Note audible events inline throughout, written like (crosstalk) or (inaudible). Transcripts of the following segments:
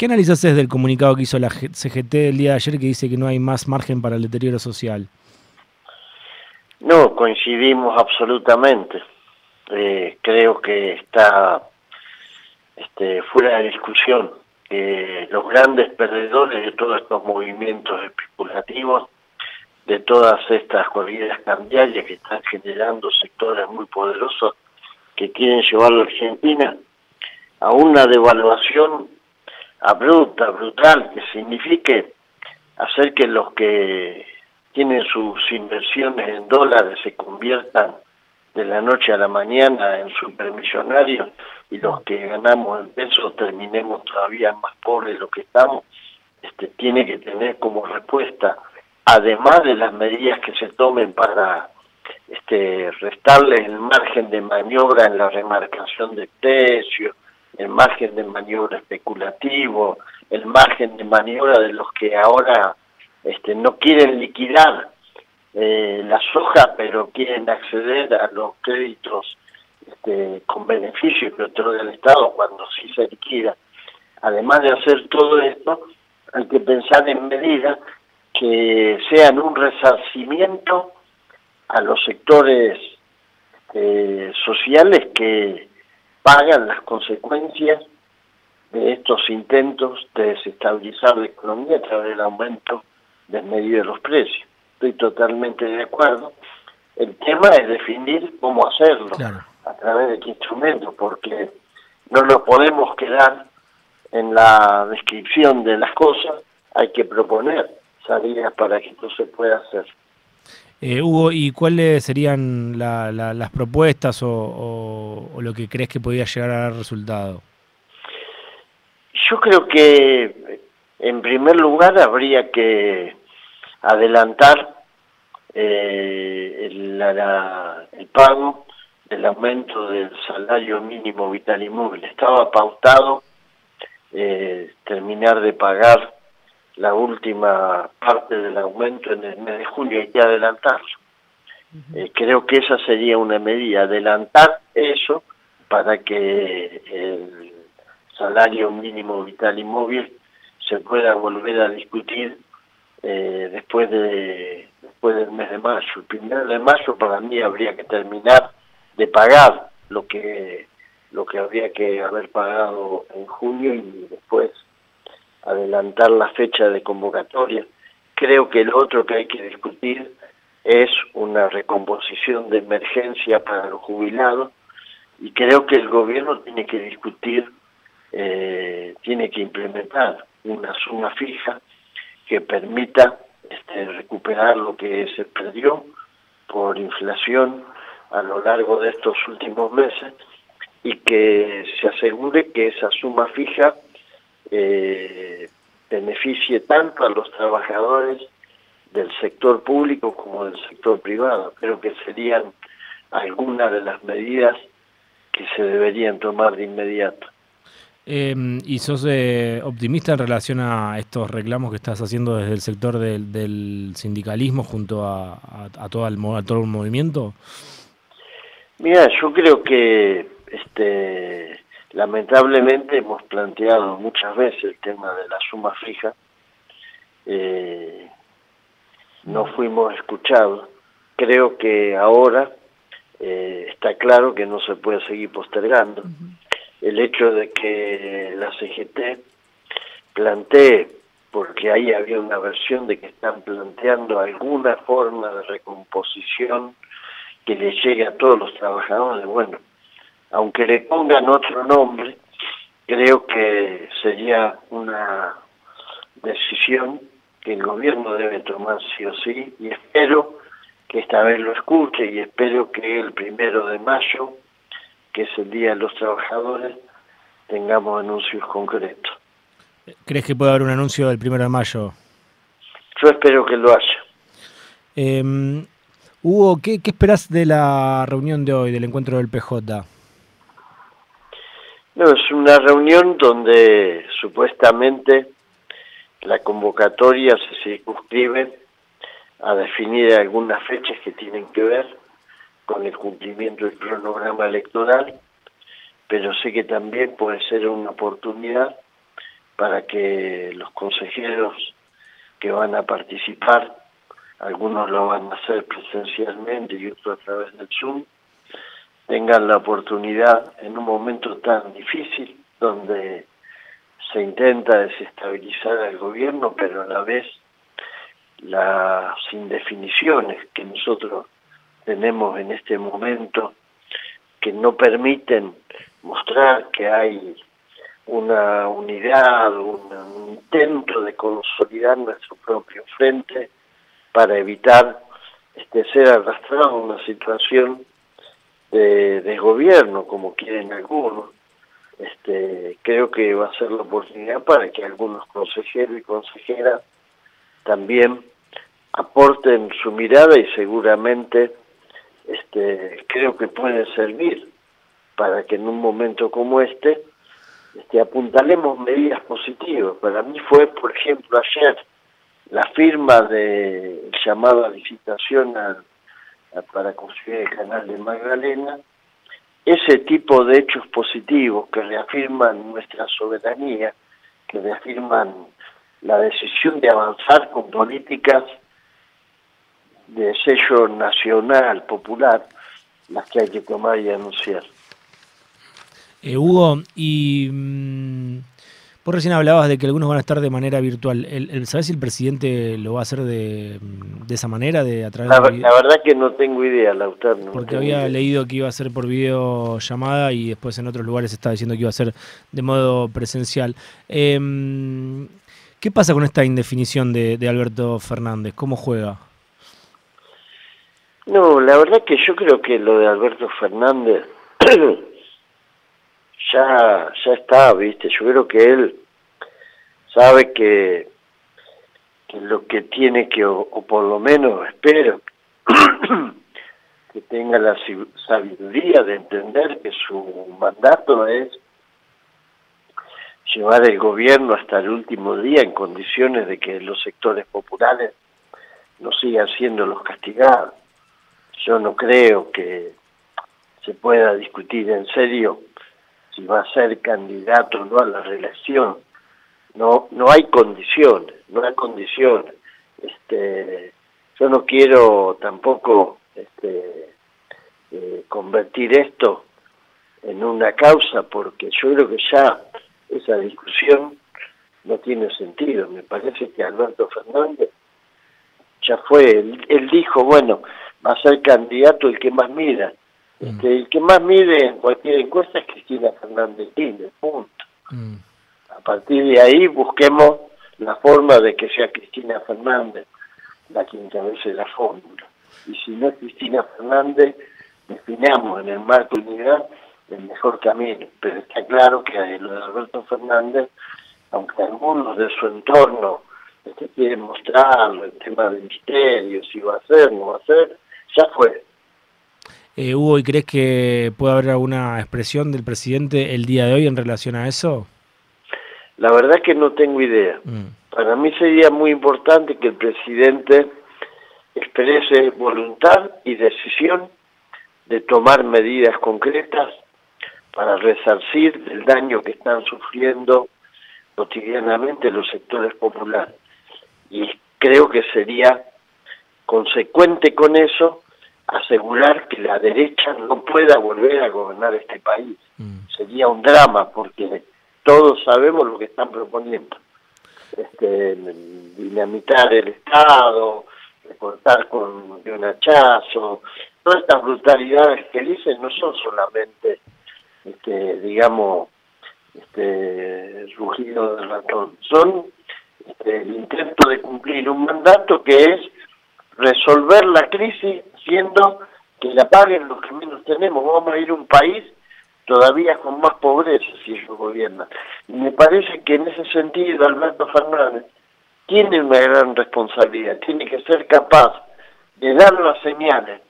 ¿Qué análisis del comunicado que hizo la CGT el día de ayer que dice que no hay más margen para el deterioro social? No, coincidimos absolutamente. Eh, creo que está este, fuera de discusión que los grandes perdedores de todos estos movimientos especulativos, de todas estas corridas cambiarias que están generando sectores muy poderosos que quieren llevar a la Argentina a una devaluación abrupta, brutal, que signifique hacer que los que tienen sus inversiones en dólares se conviertan de la noche a la mañana en supermillonarios y los que ganamos en pesos terminemos todavía más pobres de lo que estamos, este, tiene que tener como respuesta, además de las medidas que se tomen para este, restarles el margen de maniobra en la remarcación de precios, el margen de maniobra especulativo, el margen de maniobra de los que ahora este, no quieren liquidar eh, la soja, pero quieren acceder a los créditos este, con beneficio que otorga el Estado cuando sí se liquida. Además de hacer todo esto, hay que pensar en medidas que sean un resarcimiento a los sectores eh, sociales que pagan las consecuencias de estos intentos de desestabilizar la economía a través del aumento desmedido de los precios. Estoy totalmente de acuerdo. El tema es definir cómo hacerlo, a través de qué instrumento, porque no nos podemos quedar en la descripción de las cosas, hay que proponer salidas para que esto se pueda hacer. Eh, Hugo, ¿y cuáles serían las propuestas o, lo que crees que podría llegar a dar resultado? Yo creo que, en primer lugar, habría que adelantar eh, el, el pago del aumento del salario mínimo vital y. Estaba pautado eh, terminar de pagar la última parte del aumento en el mes de julio, hay que adelantarlo. Eh, creo que esa sería una medida, adelantar eso para que el salario mínimo vital y móvil se pueda volver a discutir eh, después de después del mes de mayo. El primero de mayo para mí habría que terminar de pagar lo que lo que habría que haber pagado en junio y después adelantar la fecha de convocatoria. Creo que lo otro que hay que discutir es una recomposición de emergencia para los jubilados y creo que el gobierno tiene que discutir, eh, tiene que implementar una suma fija que permita este, recuperar lo que se perdió por inflación a lo largo de estos últimos meses y que se asegure que esa suma fija eh, beneficie tanto a los trabajadores del sector público como del sector privado. Creo que serían algunas de las medidas que se deberían tomar de inmediato. Em, ¿Y sos eh, optimista en relación a estos reclamos que estás haciendo desde el sector del, sindicalismo junto a, todo el, a todo el movimiento? Mira, yo creo que este Lamentablemente hemos planteado muchas veces el tema de la suma fija, eh, no fuimos escuchados. Creo que ahora eh, está claro que no se puede seguir postergando. El hecho de que la CGT plantee, porque ahí había una versión de que están planteando alguna forma de recomposición que le llegue a todos los trabajadores, bueno, aunque le pongan otro nombre, creo que sería una decisión que el gobierno debe tomar sí o sí y espero que esta vez lo escuche y espero que el primero de mayo, que es el Día de los Trabajadores, tengamos anuncios concretos. ¿Crees que puede haber un anuncio del primero de mayo? Yo espero que lo haya. Eh, Hugo, ¿qué, ¿qué esperás de la reunión de hoy, del encuentro del PJ? No, es una reunión donde supuestamente la convocatoria se circunscribe a definir algunas fechas que tienen que ver con el cumplimiento del cronograma electoral, pero sé que también puede ser una oportunidad para que los consejeros que van a participar, algunos lo van a hacer presencialmente y otros a través del Zoom, tengan la oportunidad en un momento tan difícil donde se intenta desestabilizar al gobierno, pero a la vez las indefiniciones que nosotros tenemos en este momento que no permiten mostrar que hay una unidad, un, intento de consolidar nuestro propio frente para evitar este, ser arrastrado a una situación de, de gobierno, como quieren algunos. Este, creo que va a ser la oportunidad para que algunos consejeros y consejeras también aporten su mirada y seguramente este, creo que puede servir para que en un momento como este, este apuntalemos medidas positivas. Para mí fue, por ejemplo, ayer la firma de llamada licitación para construir el canal de Magdalena, ese tipo de hechos positivos que reafirman nuestra soberanía, que reafirman la decisión de avanzar con políticas de sello nacional, popular, las que hay que tomar y anunciar. Eh, Hugo, y mm, vos recién hablabas de que algunos van a estar de manera virtual. El, ¿Sabes si el presidente lo va a hacer de, de esa manera, de a través la, la verdad que no tengo idea, Lautaro. No Porque había leído que iba a ser por videollamada y después en otros lugares estaba diciendo que iba a ser de modo presencial. Eh, ¿Qué pasa con esta indefinición de, de Alberto Fernández? ¿Cómo juega? No, la verdad que yo creo que lo de Alberto Fernández (clears throat) ya, ya está, viste, yo creo que él sabe que, que lo que tiene que, o, por lo menos espero, (clears throat) que tenga la sabiduría de entender que su mandato es llevar el gobierno hasta el último día en condiciones de que los sectores populares no sigan siendo los castigados. Yo no creo que se pueda discutir en serio si va a ser candidato o no a la reelección. No, no hay condiciones, no hay condiciones. Este, yo no quiero tampoco este, eh, convertir esto en una causa porque yo creo que ya esa discusión no tiene sentido. Me parece que Alberto Fernández ya fue, él, dijo, bueno, va a ser candidato el que más mira. Mm. Este, el que más mide en cualquier encuesta es Cristina Fernández Kirchner, punto. Mm. A partir de ahí busquemos la forma de que sea Cristina Fernández la que encabece la fórmula. Y si no es Cristina Fernández, definamos en el marco unidad el mejor camino. Pero está claro que lo de Alberto Fernández, aunque algunos de su entorno este, quieren mostrarlo, el tema del misterio, si va a ser, no va a ser, ya fue. Eh, Hugo, ¿y crees que puede haber alguna expresión del presidente el día de hoy en relación a eso? La verdad que no tengo idea. Mm. Para mí sería muy importante que el presidente exprese voluntad y decisión de tomar medidas concretas para resarcir el daño que están sufriendo cotidianamente los sectores populares. Y creo que sería consecuente con eso asegurar que la derecha no pueda volver a gobernar este país. Mm. Sería un drama porque todos sabemos lo que están proponiendo. Este, dinamitar el Estado, recortar con un hachazo, todas estas brutalidades que dicen no son solamente este, digamos, este, rugido de ratón. Son este, el intento de cumplir un mandato que es resolver la crisis siendo que la paguen los que menos tenemos. Vamos a ir a un país todavía con más pobreza si ellos gobiernan. Y me parece que en ese sentido Alberto Fernández tiene una gran responsabilidad, tiene que ser capaz de dar las señales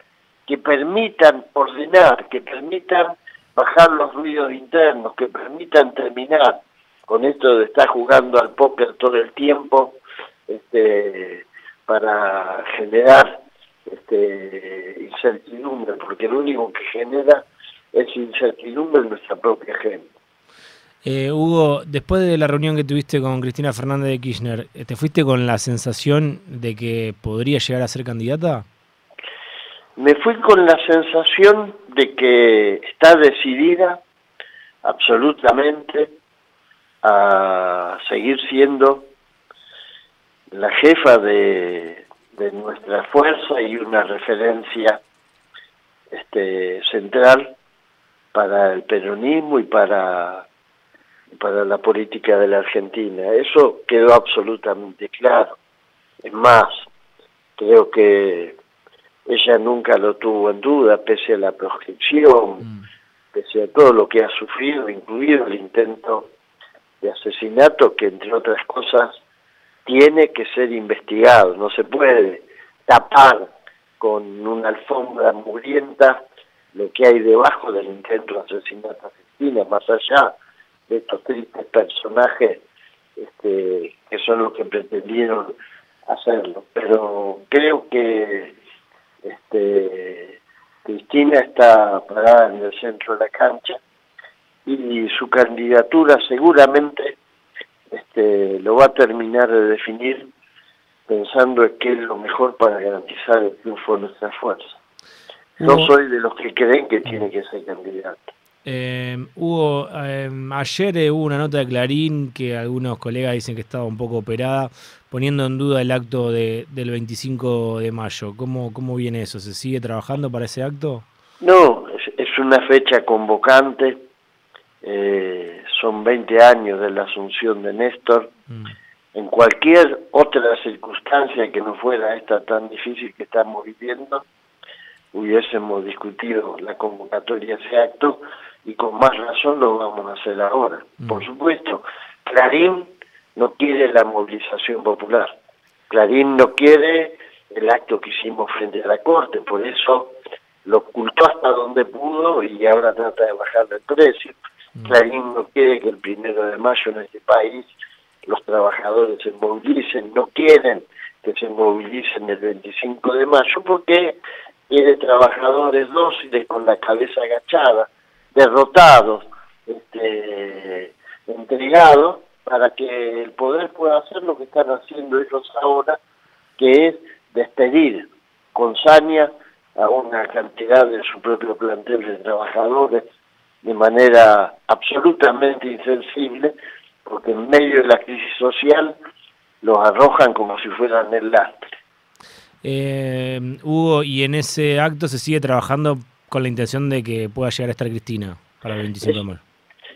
que permitan ordenar, que permitan bajar los ruidos internos, que permitan terminar con esto de estar jugando al póker todo el tiempo este, para generar este, incertidumbre, porque lo único que genera es incertidumbre en nuestra propia gente. Eh, Hugo, después de la reunión que tuviste con Cristina Fernández de Kirchner, ¿te fuiste con la sensación de que podría llegar a ser candidata? Me fui con la sensación de que está decidida absolutamente a seguir siendo la jefa de, nuestra fuerza y una referencia este, central para el peronismo y para, para la política de la Argentina. Eso quedó absolutamente claro. Es más, creo que ella nunca lo tuvo en duda, pese a la proscripción, mm. pese a todo lo que ha sufrido, incluido el intento de asesinato, que entre otras cosas tiene que ser investigado, no se puede tapar con una alfombra mugrienta lo que hay debajo del intento de asesinato a Cristina, más allá de estos tristes personajes este, que son los que pretendieron hacerlo. Pero creo que este, Cristina está parada en el centro de la cancha y su candidatura seguramente este, lo va a terminar de definir pensando en qué es lo mejor para garantizar el triunfo de nuestra fuerza. No soy de los que creen que tiene que ser candidato. Eh, hubo, eh, ayer eh, hubo una nota de Clarín que algunos colegas dicen que estaba un poco operada, poniendo en duda el acto de, del 25 de mayo. ¿Cómo, ¿Cómo viene eso? ¿Se sigue trabajando para ese acto? No, es, una fecha convocante. Eh, son 20 años de la asunción de Néstor. Mm. En cualquier otra circunstancia que no fuera esta tan difícil que estamos viviendo, hubiésemos discutido la convocatoria de ese acto y con más razón lo vamos a hacer ahora. Mm. Por supuesto, Clarín no quiere la movilización popular. Clarín no quiere el acto que hicimos frente a la Corte, por eso lo ocultó hasta donde pudo y ahora trata de bajar el precio. Mm. Clarín no quiere que el primero de mayo en este país los trabajadores se movilicen, no quieren que se movilicen el 25 de mayo porque quiere trabajadores dóciles con la cabeza agachada, derrotados, este, entregados, para que el poder pueda hacer lo que están haciendo ellos ahora, que es despedir con saña a una cantidad de su propio plantel de trabajadores de manera absolutamente insensible, porque en medio de la crisis social los arrojan como si fueran el lastre. Eh, Hugo, y en ese acto se sigue trabajando con la intención de que pueda llegar a estar Cristina para el 25 de mayo.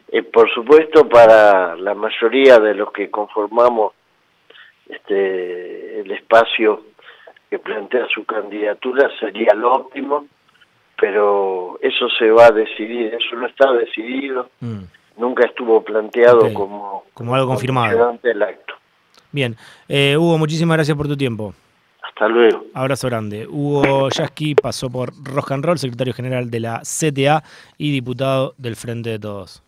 Eh, por supuesto, para la mayoría de los que conformamos este, el espacio que plantea su candidatura sería lo óptimo, pero eso se va a decidir, eso no está decidido, mm. nunca estuvo planteado como, como algo confirmado. el acto. Bien, eh, Hugo, muchísimas gracias por tu tiempo. Hasta luego. Abrazo grande. Hugo Yasky pasó por Rock secretario general de la CTA y diputado del Frente de Todos.